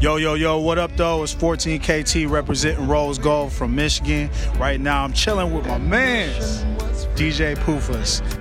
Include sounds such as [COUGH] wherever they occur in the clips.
Yo, yo, yo, what up, though? It's 14KT representing Rose Gold from Michigan. Right now, I'm chilling with my mans, DJ Poofus.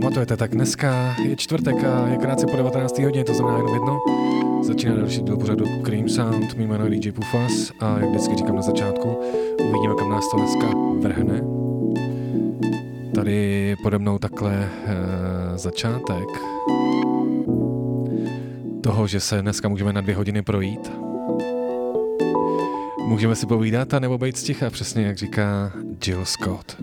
pamatujete, tak dneska je čtvrtek a je krátce po 19. hodině, to znamená jenom jedno. Začíná další díl pořadu Cream Sound, mým jméno DJ Pufas a jak vždycky říkám na začátku, uvidíme, kam nás to dneska vrhne. Tady pode mnou takhle e, začátek toho, že se dneska můžeme na dvě hodiny projít. Můžeme si povídat a nebo být sticha, přesně jak říká Jill Scott.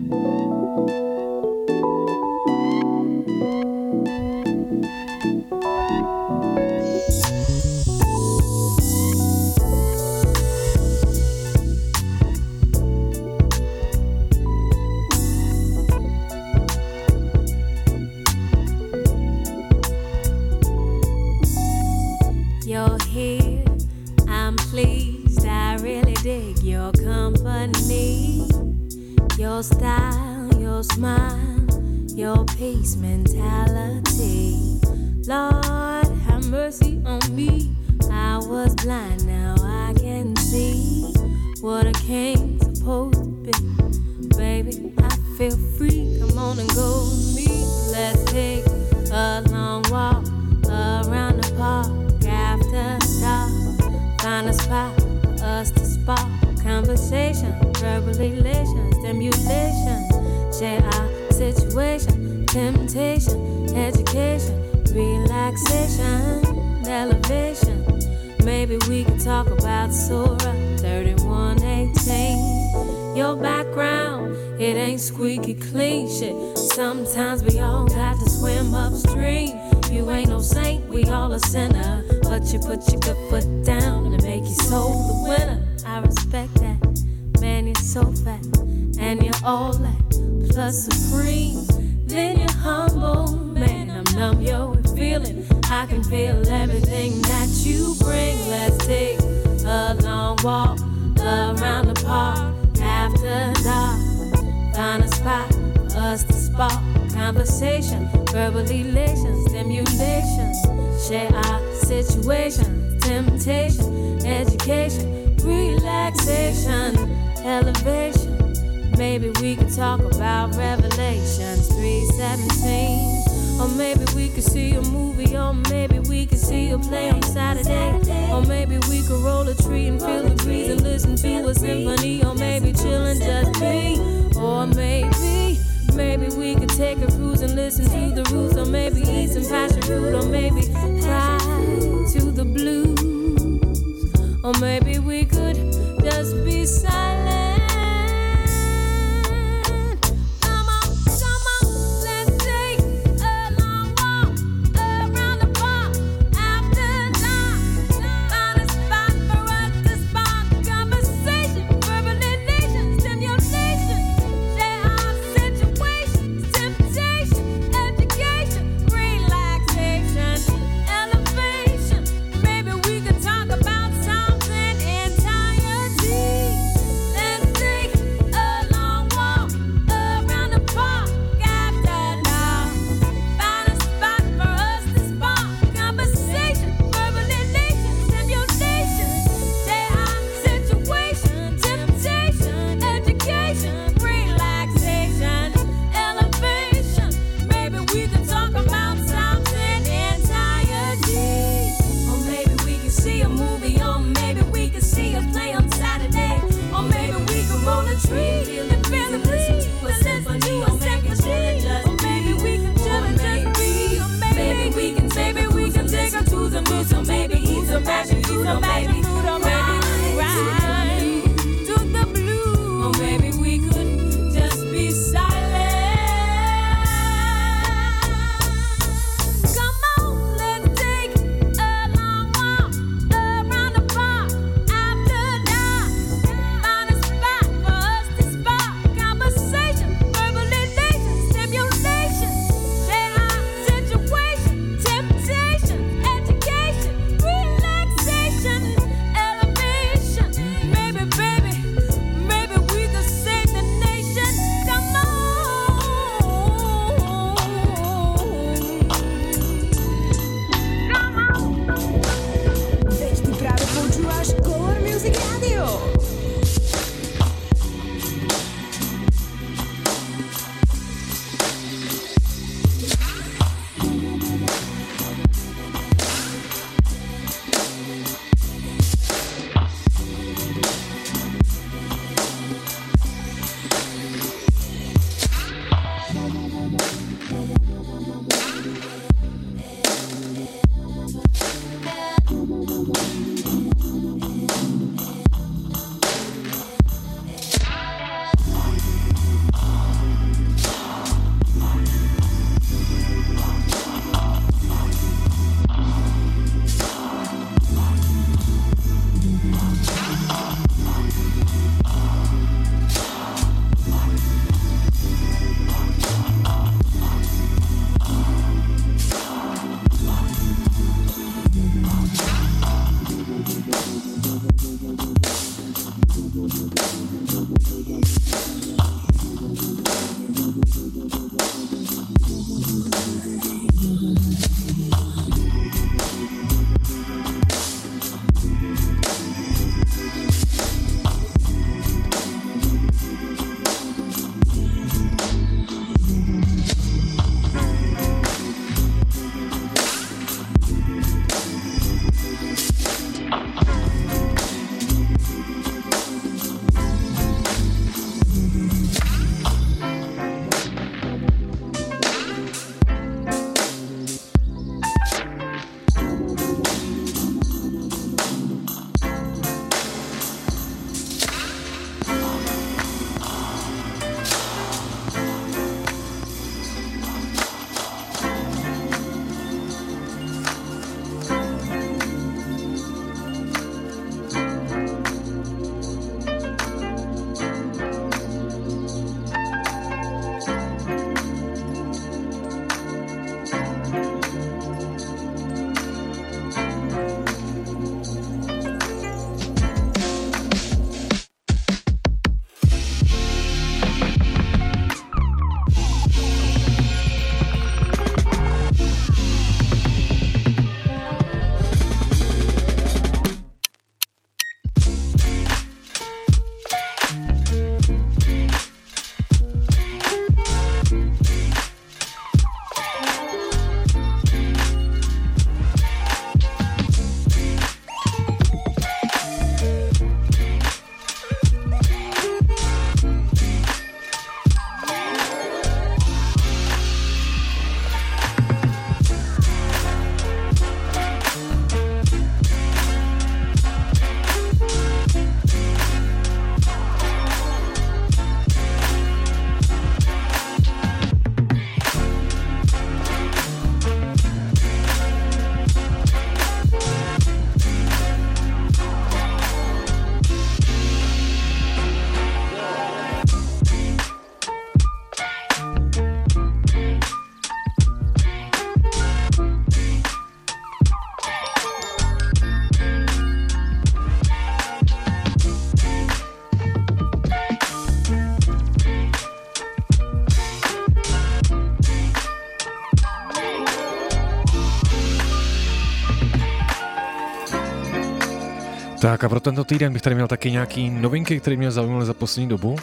Tak a pro tento týden bych tady měl taky nějaký novinky, které mě zaujímaly za poslední dobu.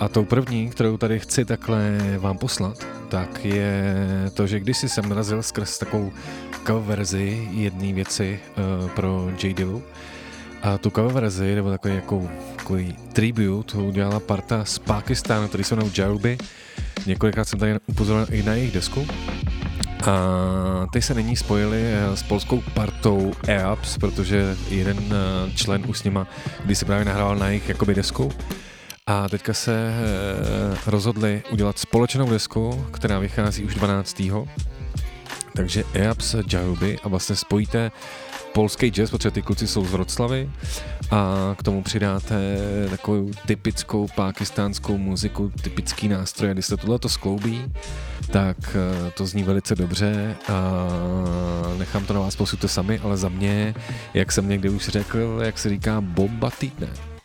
A tou první, kterou tady chci takhle vám poslat, tak je to, že když jsem narazil skrz takovou cover verzi jedné věci uh, pro J. Dillu. A tu cover verzi, nebo takový jako takový tribute, udělala parta z Pakistánu, který se jmenují Jaruby. Několikrát jsem tady upozornil i na jejich desku. A ty se nyní spojili eh, s polskou partou EAPS, protože jeden eh, člen už s nima, když se právě nahrával na jejich jakoby desku, a teďka se rozhodli udělat společnou desku, která vychází už 12. Takže EAPS Jaruby a vlastně spojíte polský jazz, protože ty kluci jsou z Vroclavy a k tomu přidáte takovou typickou pakistánskou muziku, typický nástroj když se tohle to skloubí, tak eh, to zní velice dobře a nechám to na vás posudte sami, ale za mě, jak jsem někdy už řekl, jak se říká bomba týdne.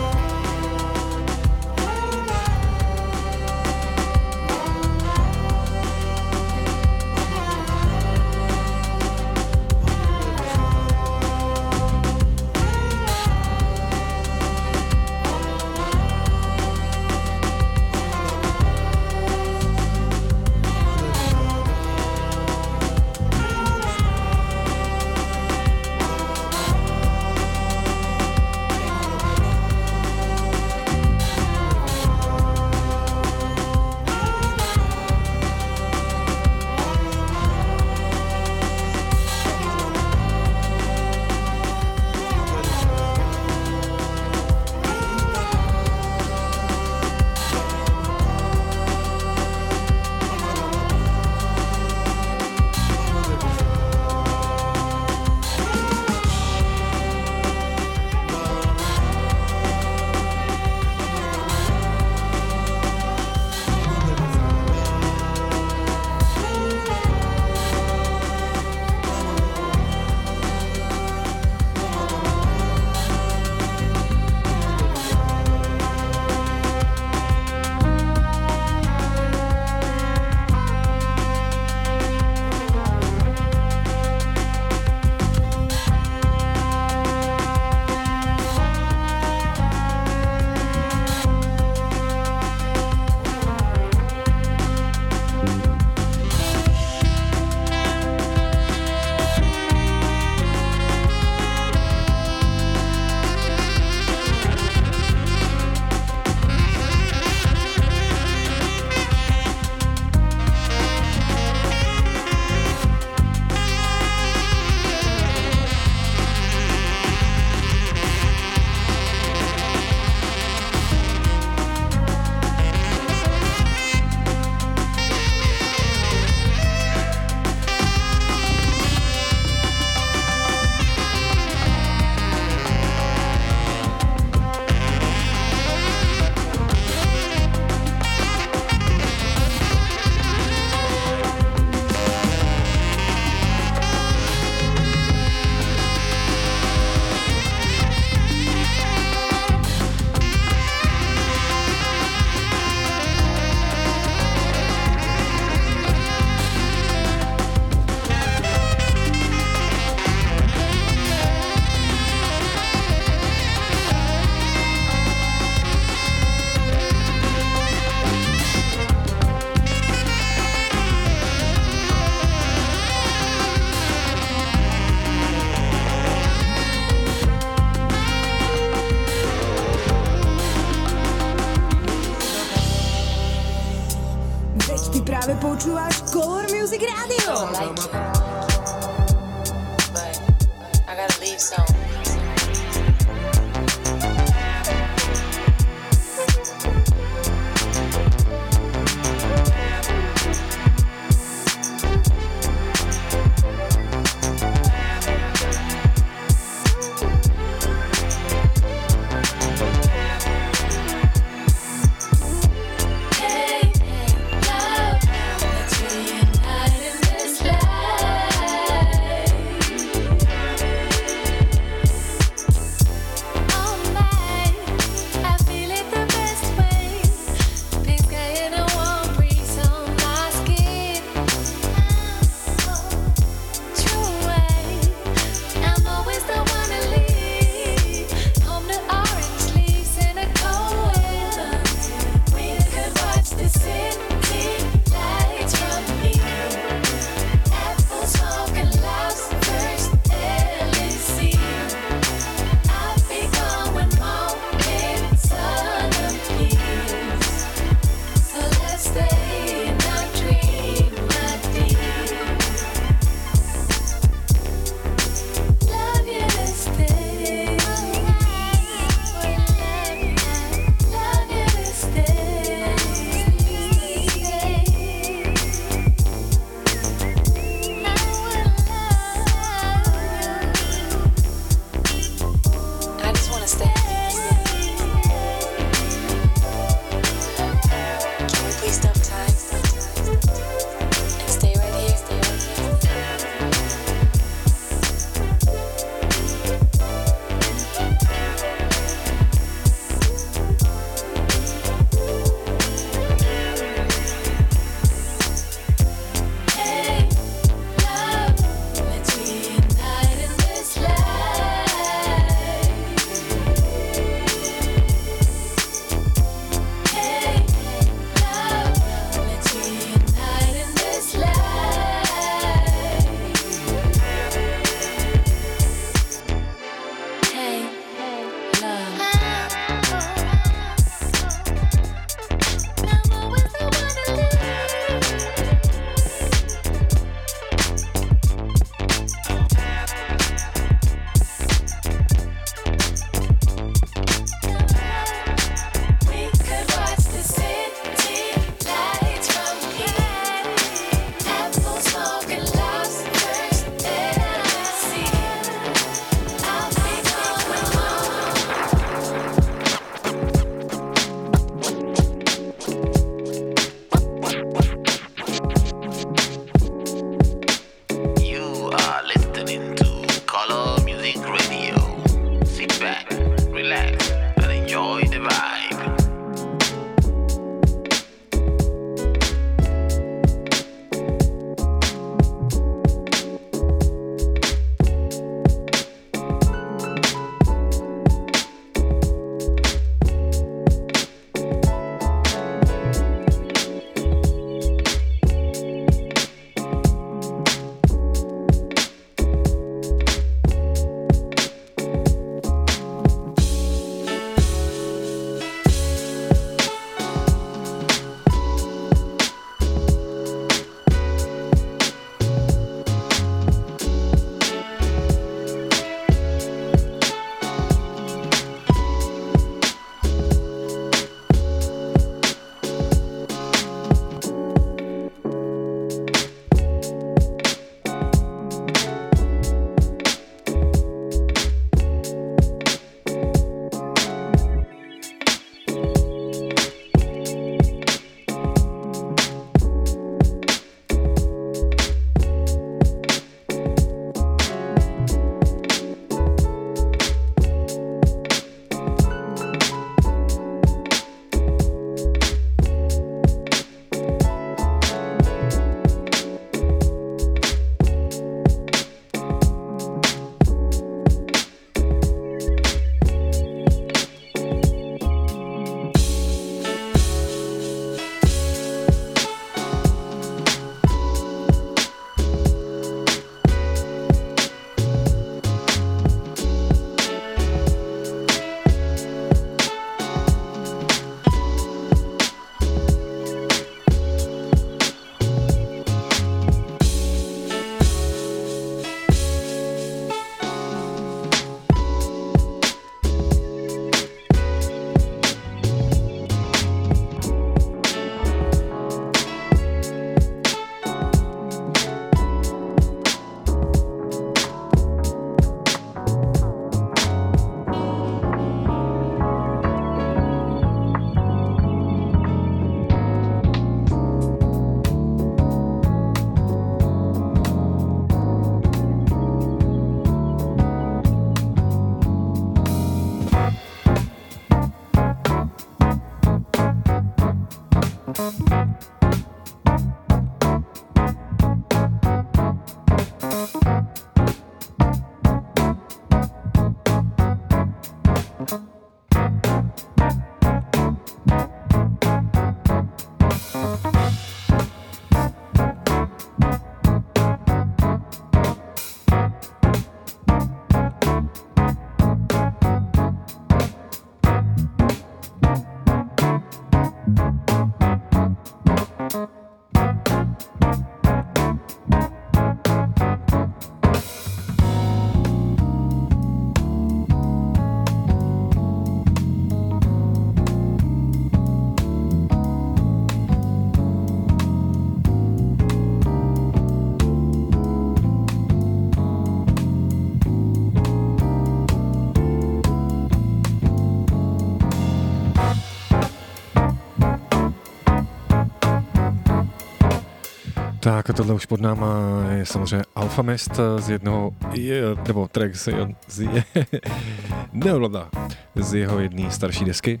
Tak tohle už pod náma je samozřejmě Alphamist z jednoho, je, nebo track z, z, je, [LAUGHS] neovlada, z jeho jedné starší desky,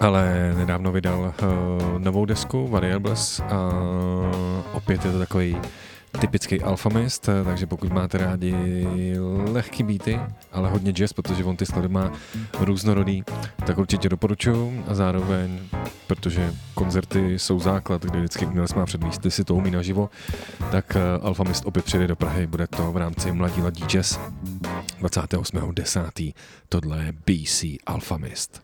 ale nedávno vydal uh, novou desku Variables a opět je to takový typický alfamist, takže pokud máte rádi lehký beaty, ale hodně jazz, protože on ty sklady má různorodý, tak určitě doporučuji a zároveň, protože koncerty jsou základ, kde vždycky umělec má předvíst, si to umí naživo, tak Alfamist opět přijde do Prahy, bude to v rámci Mladí ladí jazz 28.10. Tohle je BC Alfamist.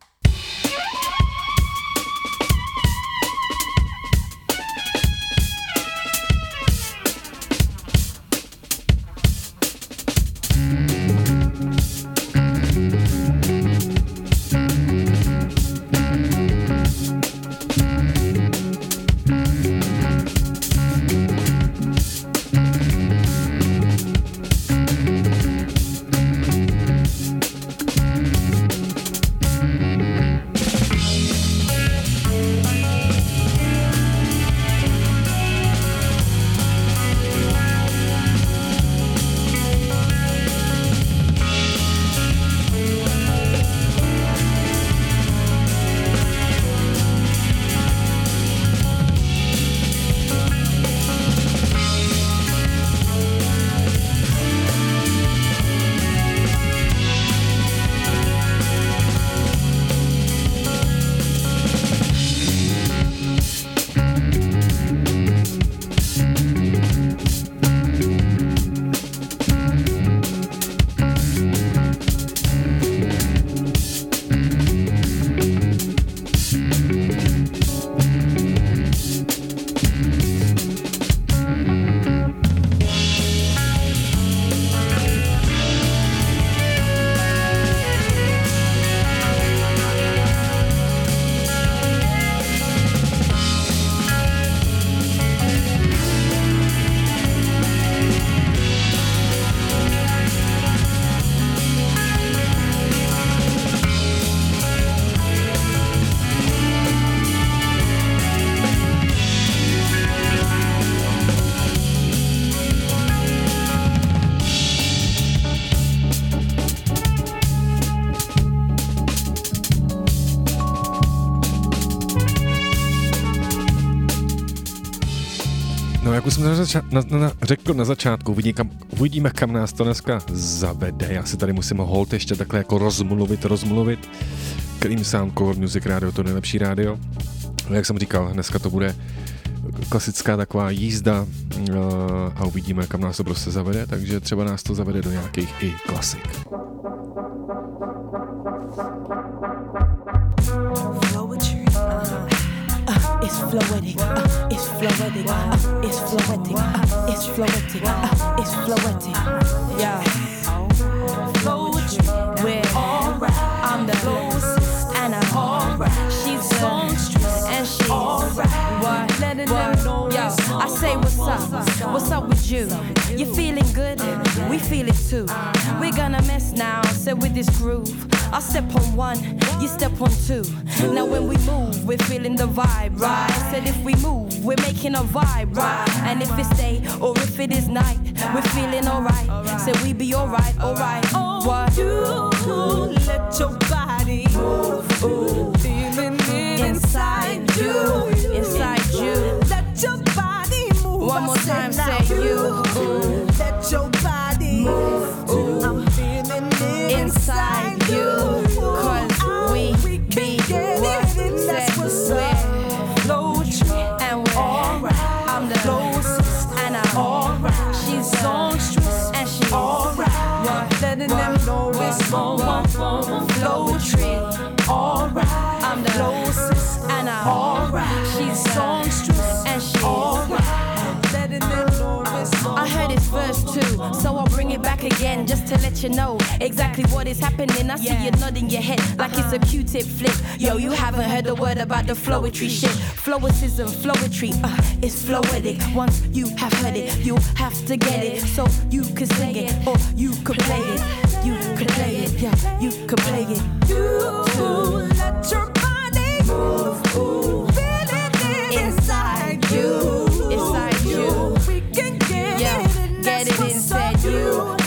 Jsem na zača- na, na, řekl na začátku, uvidí, kam, uvidíme, kam nás to dneska zavede. Já si tady musím hold ještě takhle jako rozmluvit, rozmluvit. Cream Sound Core Music Radio, to nejlepší rádio. No, jak jsem říkal, dneska to bude klasická taková jízda uh, a uvidíme, kam nás to prostě zavede, takže třeba nás to zavede do nějakých i klasik. Uh, it's floetic. Yeah. Poetry, where I'm the lyricist and I'm alright. She's the songstress and she's alright. What? What? Yo, I say what's up? What's up with you? You feeling good? We feel it too. We're gonna mess now, so with this groove. I step on one, you step on two. Now when we move, we're feeling the vibe, right? Said if we move, we're making a vibe, right? And if it's day or if it is night, we're feeling alright. Said we be alright, alright. Oh, what? You let your body move, ooh. feeling it inside you, inside you. Let your body move. One more time, say you. Ooh. Know it's on flow tree. Alright, I'm the closest and I'm alright. She's songstress and she's alright. Letting them know it's I heard it's verse two, so I'll bring it back again just to let you know exactly what is happening. I see you nodding your head like it's a Q-tip flip. Yo, you haven't heard a word about the flowetry shit. Flowicism, flowetry, uh, it's floetic. Once you have heard it, you have to get it. So you can sing it or you can play it. You could play it, yeah, you could play it. You let your body move, feel it inside you, inside you. We can get yeah, it, get it inside you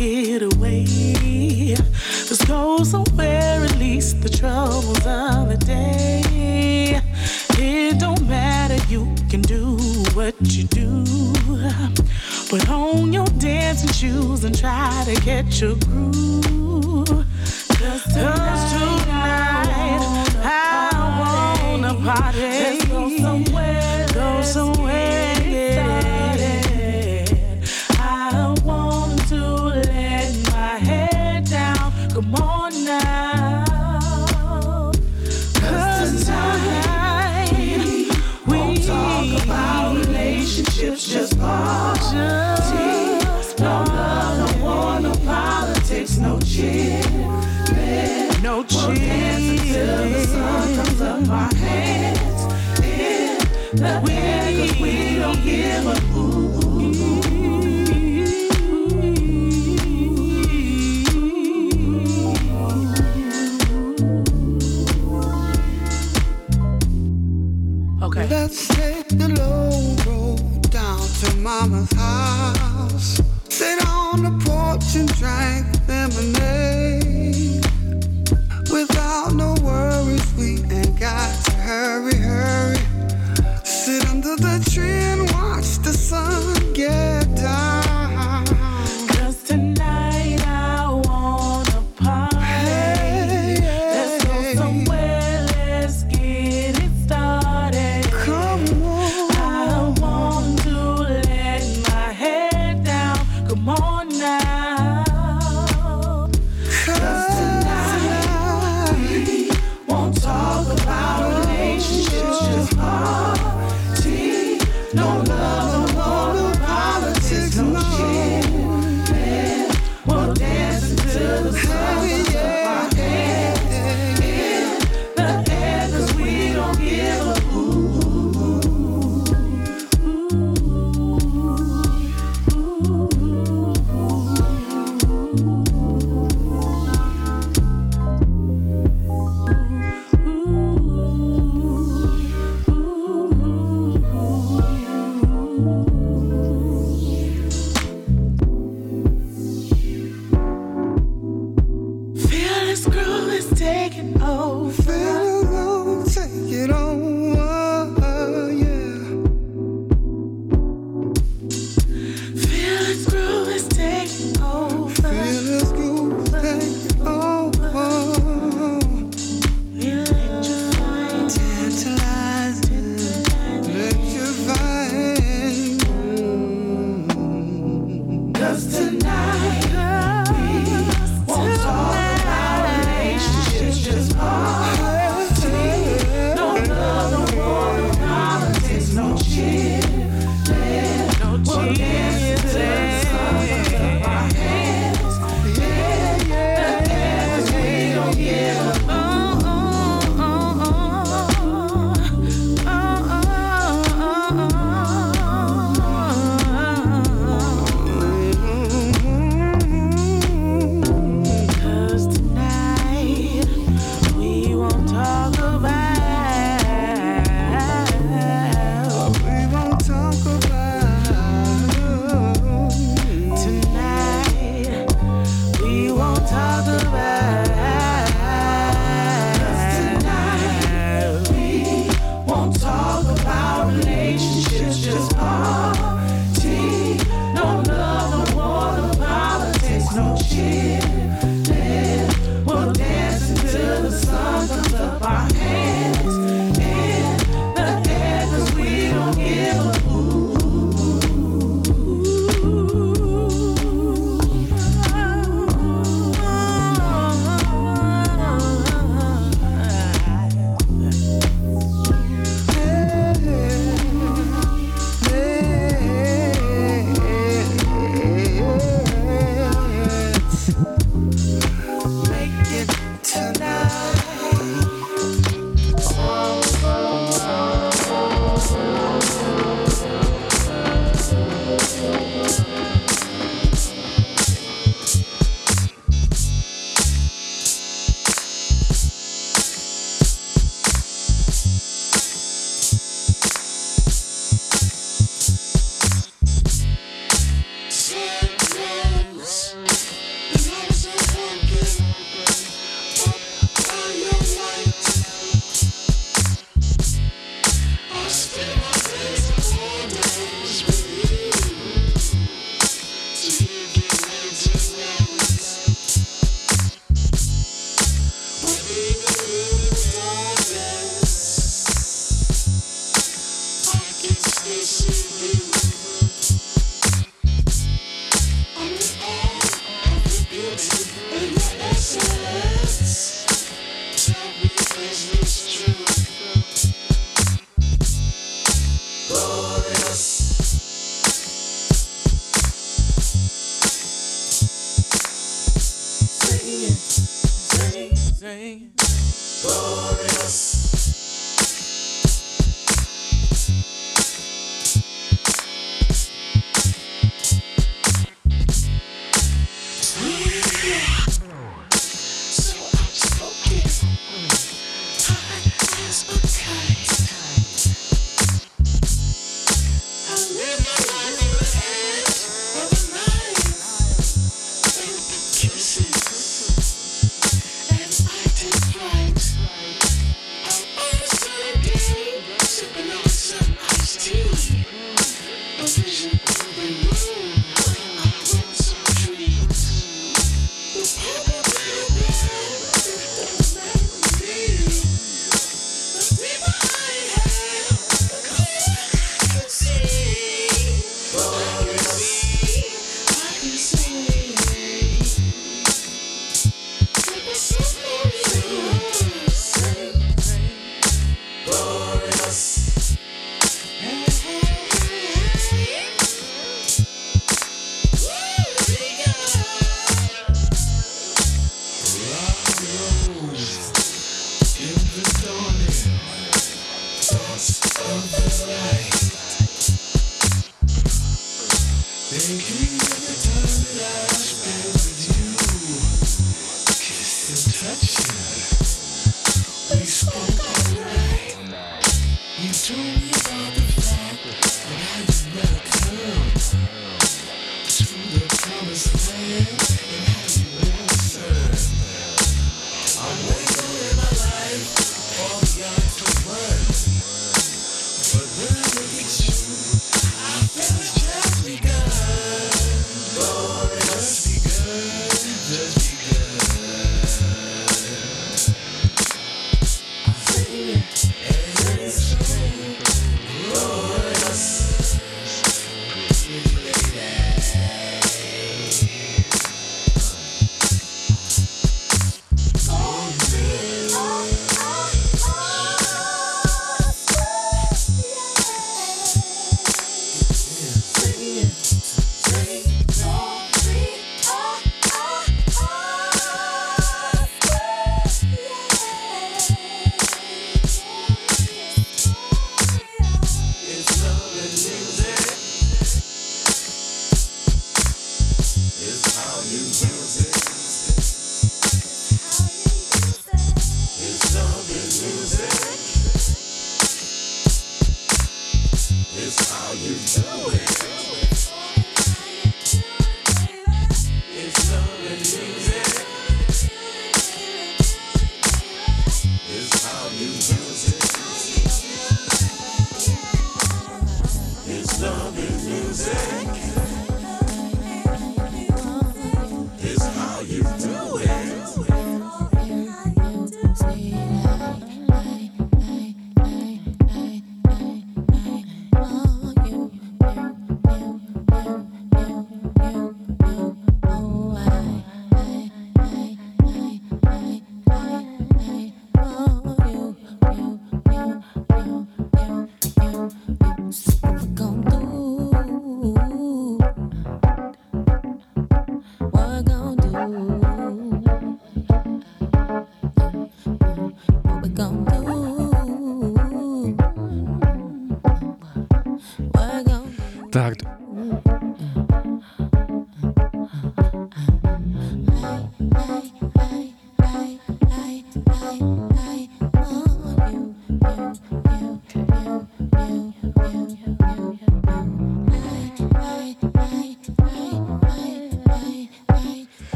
hid away. Let's go somewhere, at least the troubles of the day. It don't matter, you can do what you do. Put on your dancing shoes and try to catch a groove.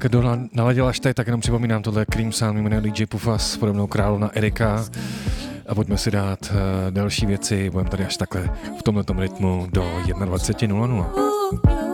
Tak, kdo naladil až teď, tak jenom připomínám, tohle Cream Sound, jmenuje DJ Pufas, podobnou královna Erika. A pojďme si dát uh, další věci, budeme tady až takhle v tomto rytmu do 21.00.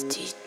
простить.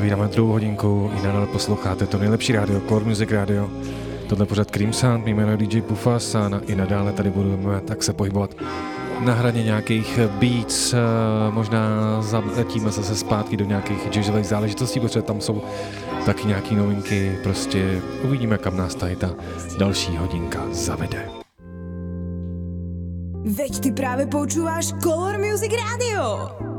otevíráme druhou hodinku, i nadále posloucháte to nejlepší rádio, Core Music Radio. Tohle pořád Cream Sound, mý jméno je DJ Pufas a i nadále tady budeme tak se pohybovat na hraně nějakých beats, eh, možná zatíme zase zpátky do nějakých jazzových záležitostí, protože tam jsou taky nějaké novinky, prostě uvidíme, kam nás tady ta další hodinka zavede. Veď ty právě poučuváš Color Music Radio!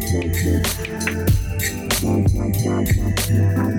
Thank you.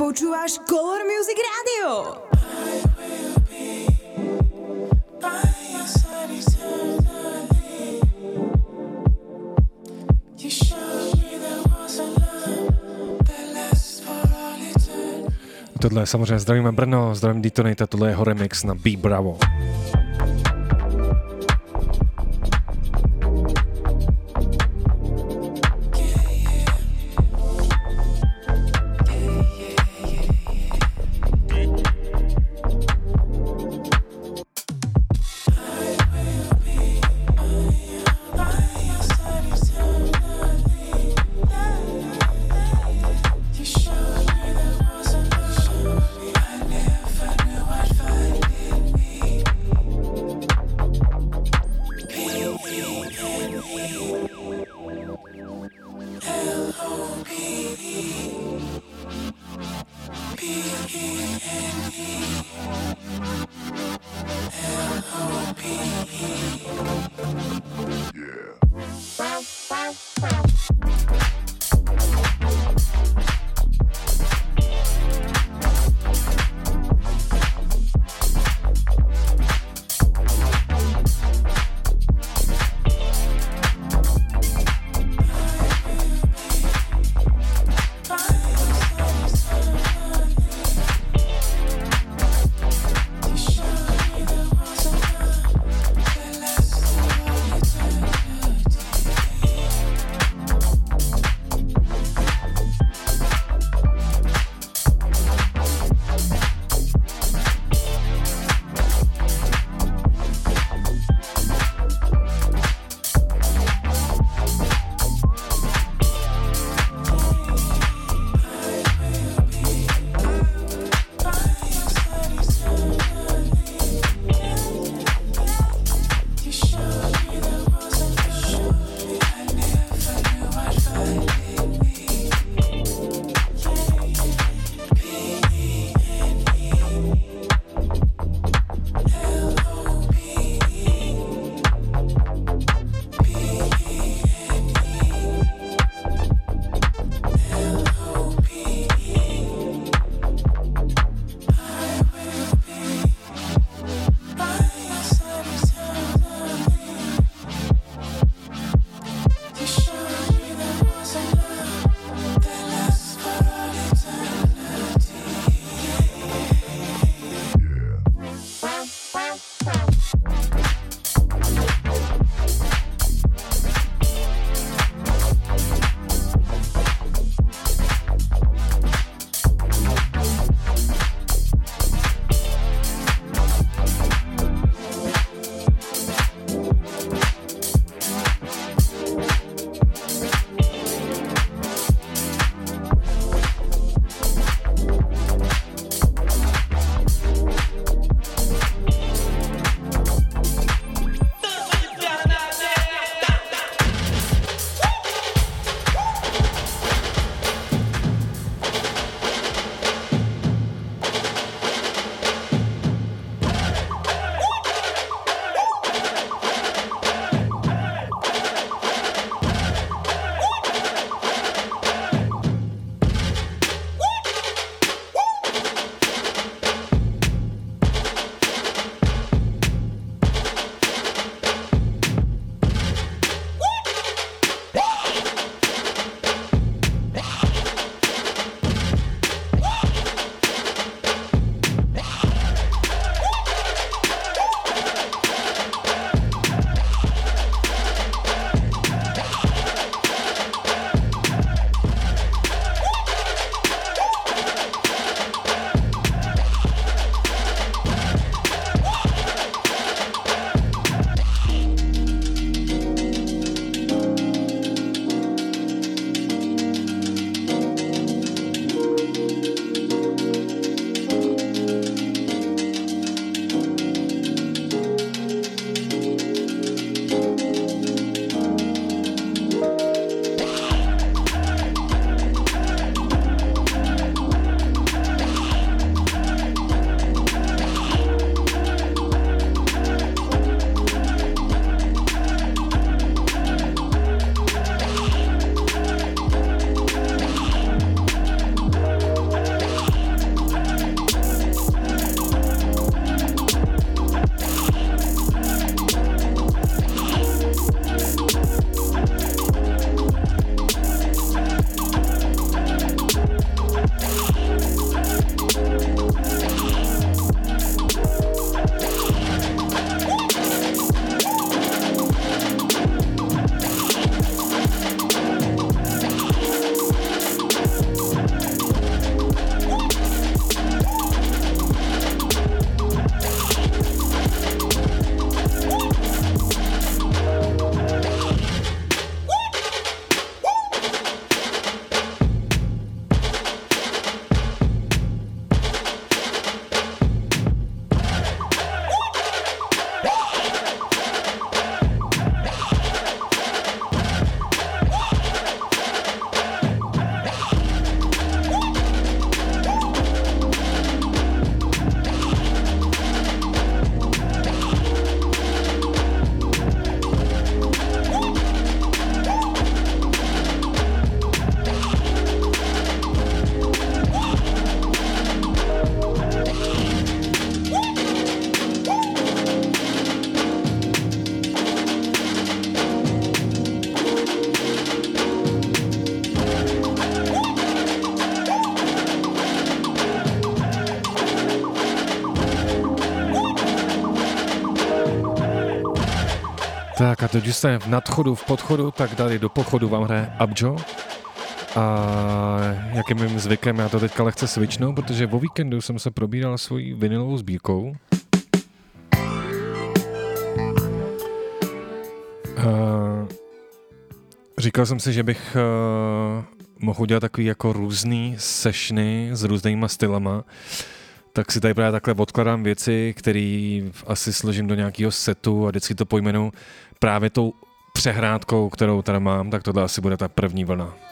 Počúvaš Color Music Radio. Tohle je samozřejmě zdravíme Brno, zdravím Detonate, tohle je Horemix na B Bravo. A. Když jste v nadchodu, v podchodu, tak tady do pochodu vám hraje Abjo. A jakým mým zvykem, já to teďka lehce svičnu, protože vo víkendu jsem se probíral svojí vinilovou sbírkou. A říkal jsem si, že bych e, mohl udělat takový jako různý sešny s různýma stylama tak si tady právě takhle odkladám věci, které asi složím do nějakého setu a vždycky to pojmenu právě tou přehrádkou, kterou tady mám, tak tohle asi bude ta první vlna.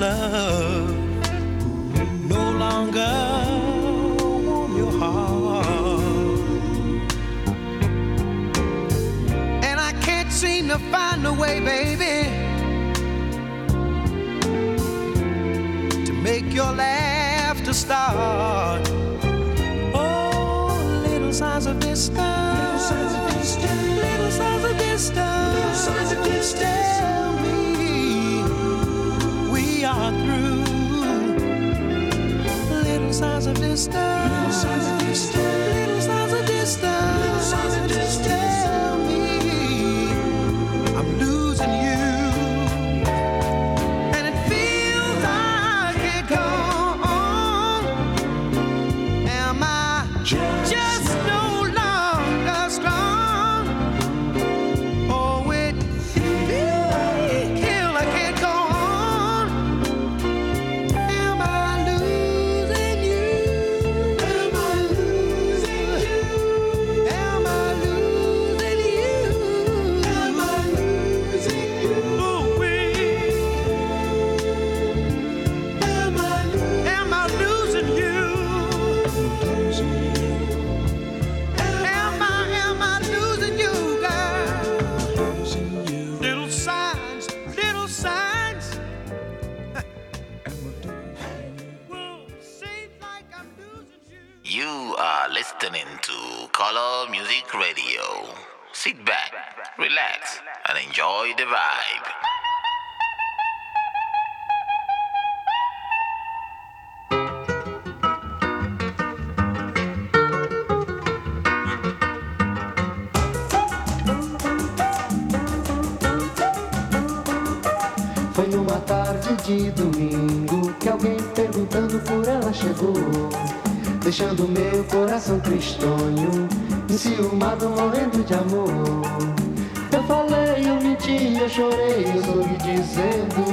love. Deixando meu coração tristonho, enciumado, morrendo de amor. Eu falei, eu menti, eu chorei, eu sorri dizendo.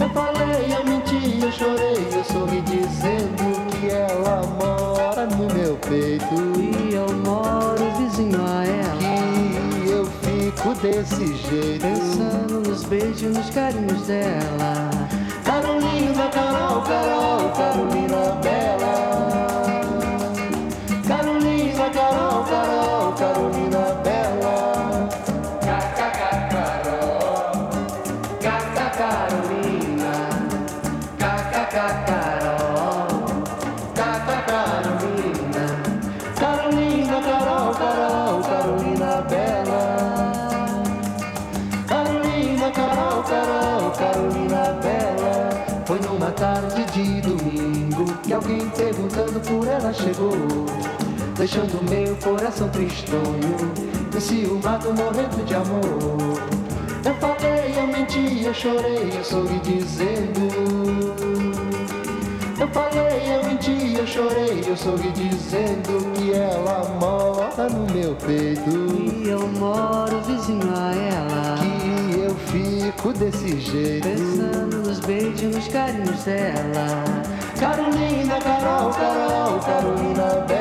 Eu falei, eu menti, eu chorei, eu sorri dizendo que ela mora no meu peito. E eu moro vizinho a ela. Que eu fico desse jeito. Pensando nos beijos, nos carinhos dela. Carolina, Carol, Carol, Carolina por ela chegou. Deixando meu coração tristonho, enciumado, morrendo de amor. Eu falei, eu menti, eu chorei, eu sorri dizendo. Eu falei, eu menti, eu chorei, eu sorri dizendo que ela mora no meu peito. E eu moro vizinho a ela. Que eu fico desse jeito. Pensando nos beijos, nos carinhos dela. Carolina, Carol, Carol, Carolina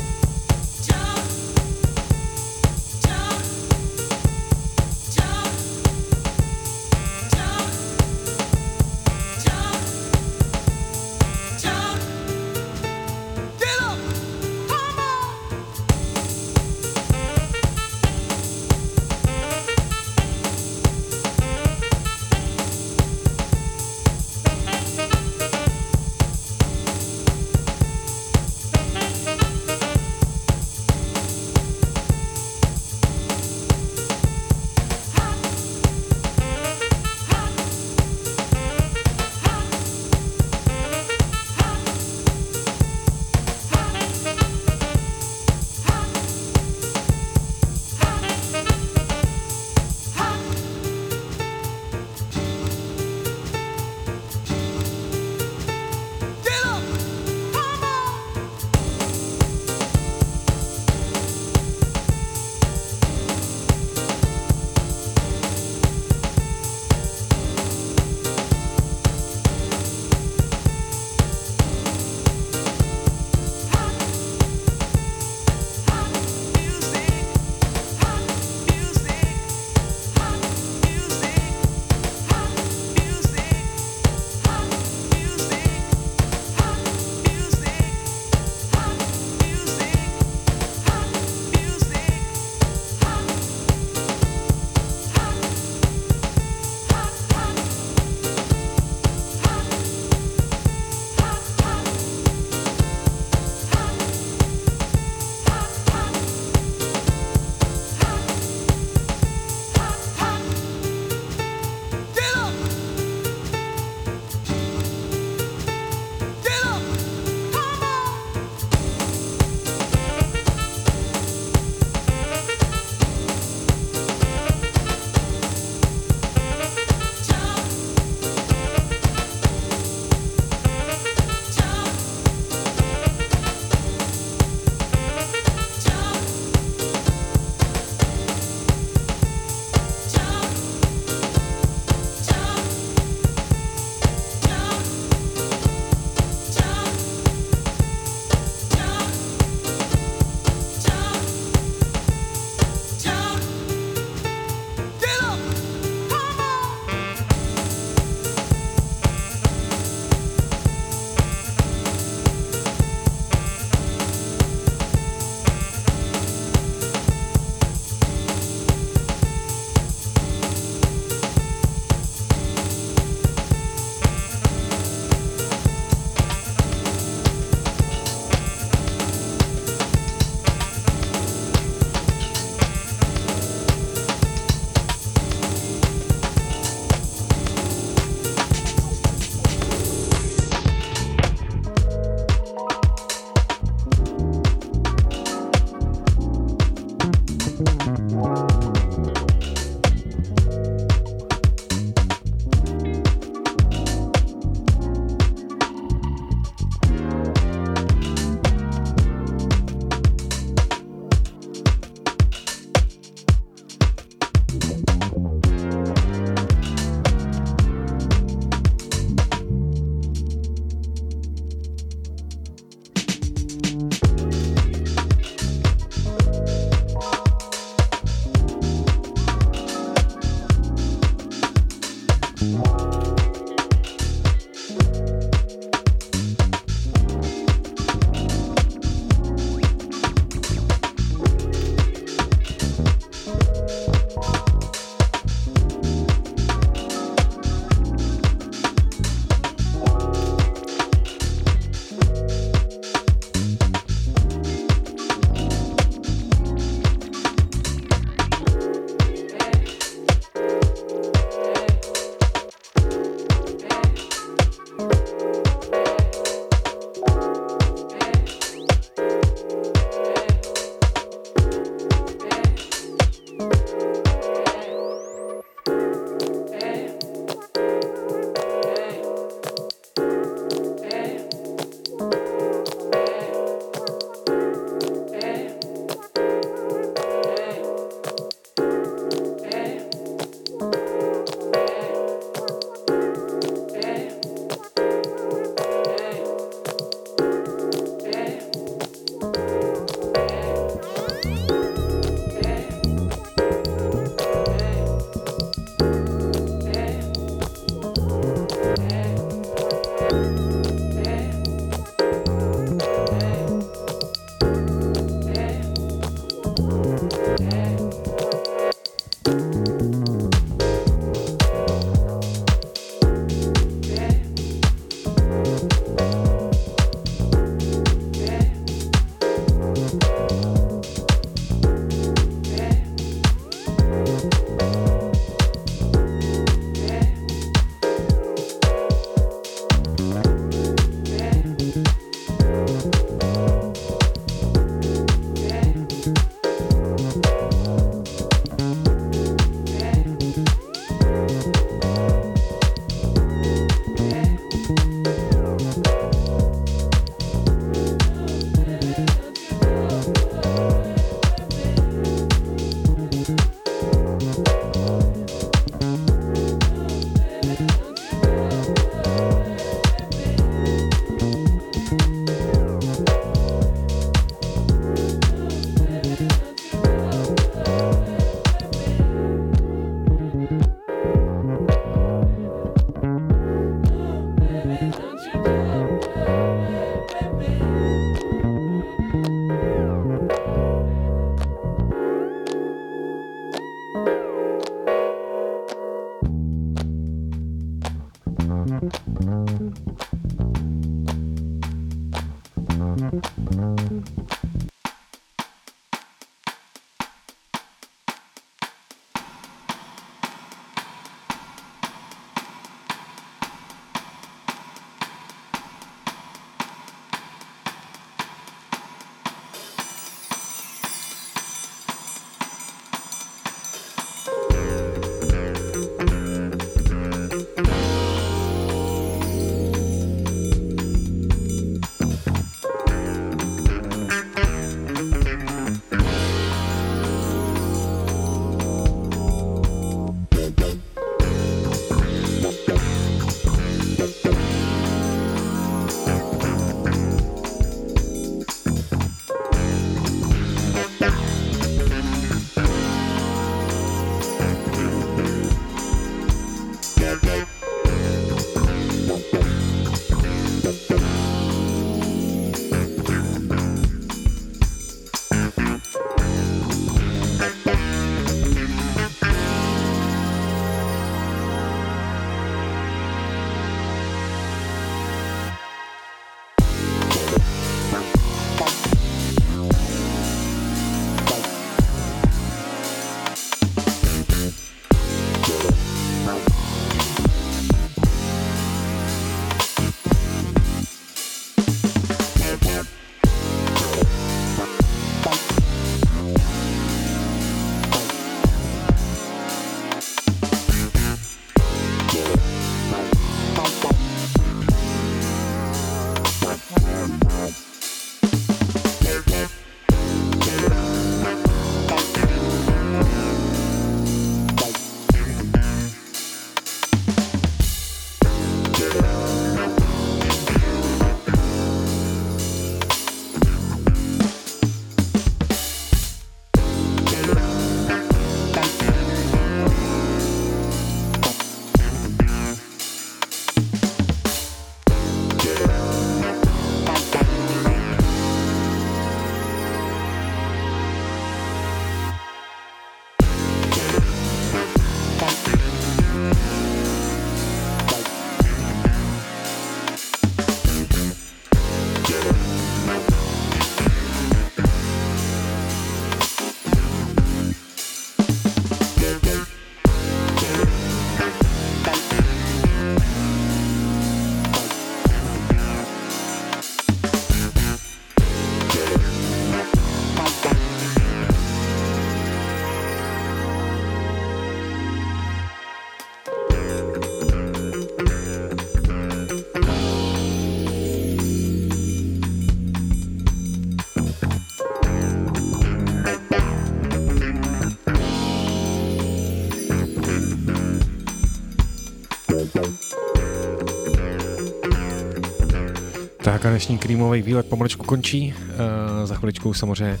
dnešní krýmový výlet pomalečku končí. Uh, za chviličku samozřejmě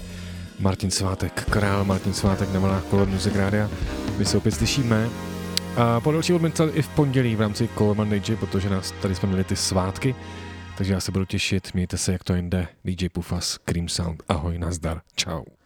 Martin Svátek, král Martin Svátek na vlnách Color Music Rádia. My se opět slyšíme. A po další odměnce i v pondělí v rámci Color Monday, protože nás tady jsme měli ty svátky. Takže já se budu těšit, mějte se, jak to jinde. DJ Pufas, Cream Sound, ahoj, nazdar, ciao.